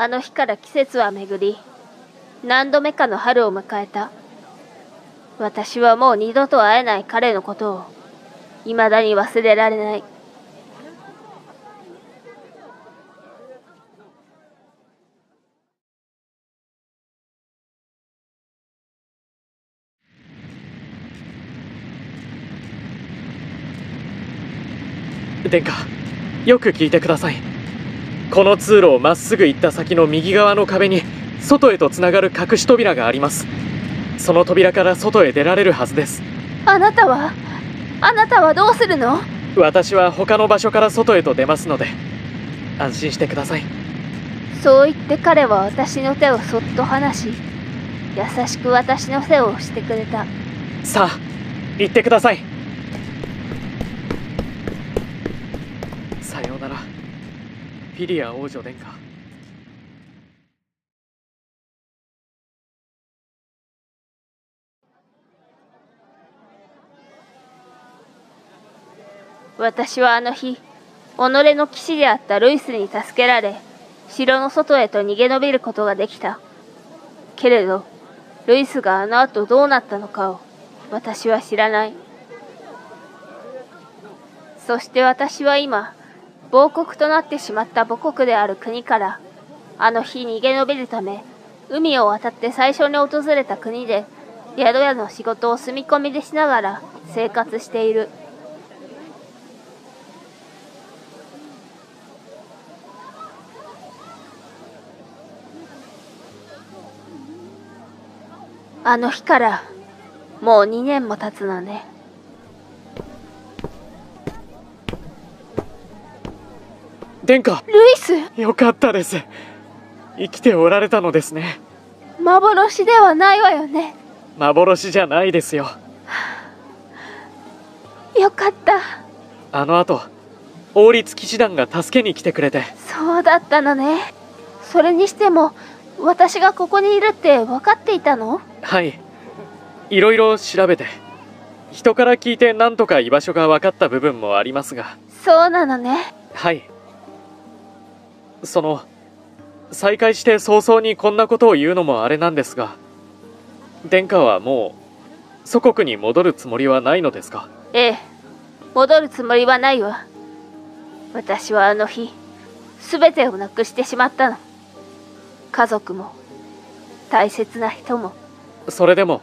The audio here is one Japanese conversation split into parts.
あの日から季節は巡り、何度目かの春を迎えた。私はもう二度と会えない彼のことを、未だに忘れられない。殿下よく聞いてくださいこの通路をまっすぐ行った先の右側の壁に外へとつながる隠し扉があります。その扉から外へ出られるはずです。あなたはあなたはどうするの？私は他の場所から外へと出ますので安心してください。そう言って彼は私の手をそっと離し優しく私の背を押してくれた。さあ行ってくださいィリア王女殿下。私はあの日己の騎士であったルイスに助けられ城の外へと逃げ延びることができた。けれどルイスがあの後どうなったのかを私は知らない。そして私は今亡国となってしまった母国である国からあの日逃げ延びるため海を渡って最初に訪れた国で宿屋の仕事を住み込みでしながら生活している。あの日からもう2年も経つのね。殿下ルイス？よかったです。生きておられたのですね。幻ではないわよね。幻じゃないですよ。よかった。あの後王立騎士団が助けに来てくれて。そうだったのね。それにしても私がここにいるって分かっていたの？はい。いろいろ調べて。人から聞いて何とか居場所が分かった部分もありますが。そうなのね。はいその再会して早々にこんなことを言うのもあれなんですが殿下はもう祖国に戻るつもりはないのですか？ええ戻るつもりはないわ。私はあの日全てをなくしてしまったの。家族も大切な人も。それでも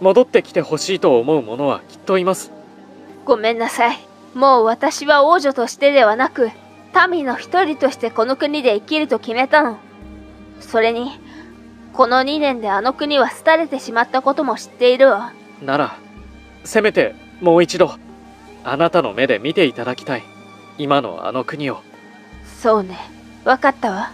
戻ってきてほしいと思う者はきっといます。ごめんなさい。もう私は王女としてではなく民の一人としてこの国で生きると決めたの。それにこの2年であの国は廃れてしまったことも知っているわ。ならせめてもう一度あなたの目で見ていただきたい。今のあの国を。そうね。分かったわ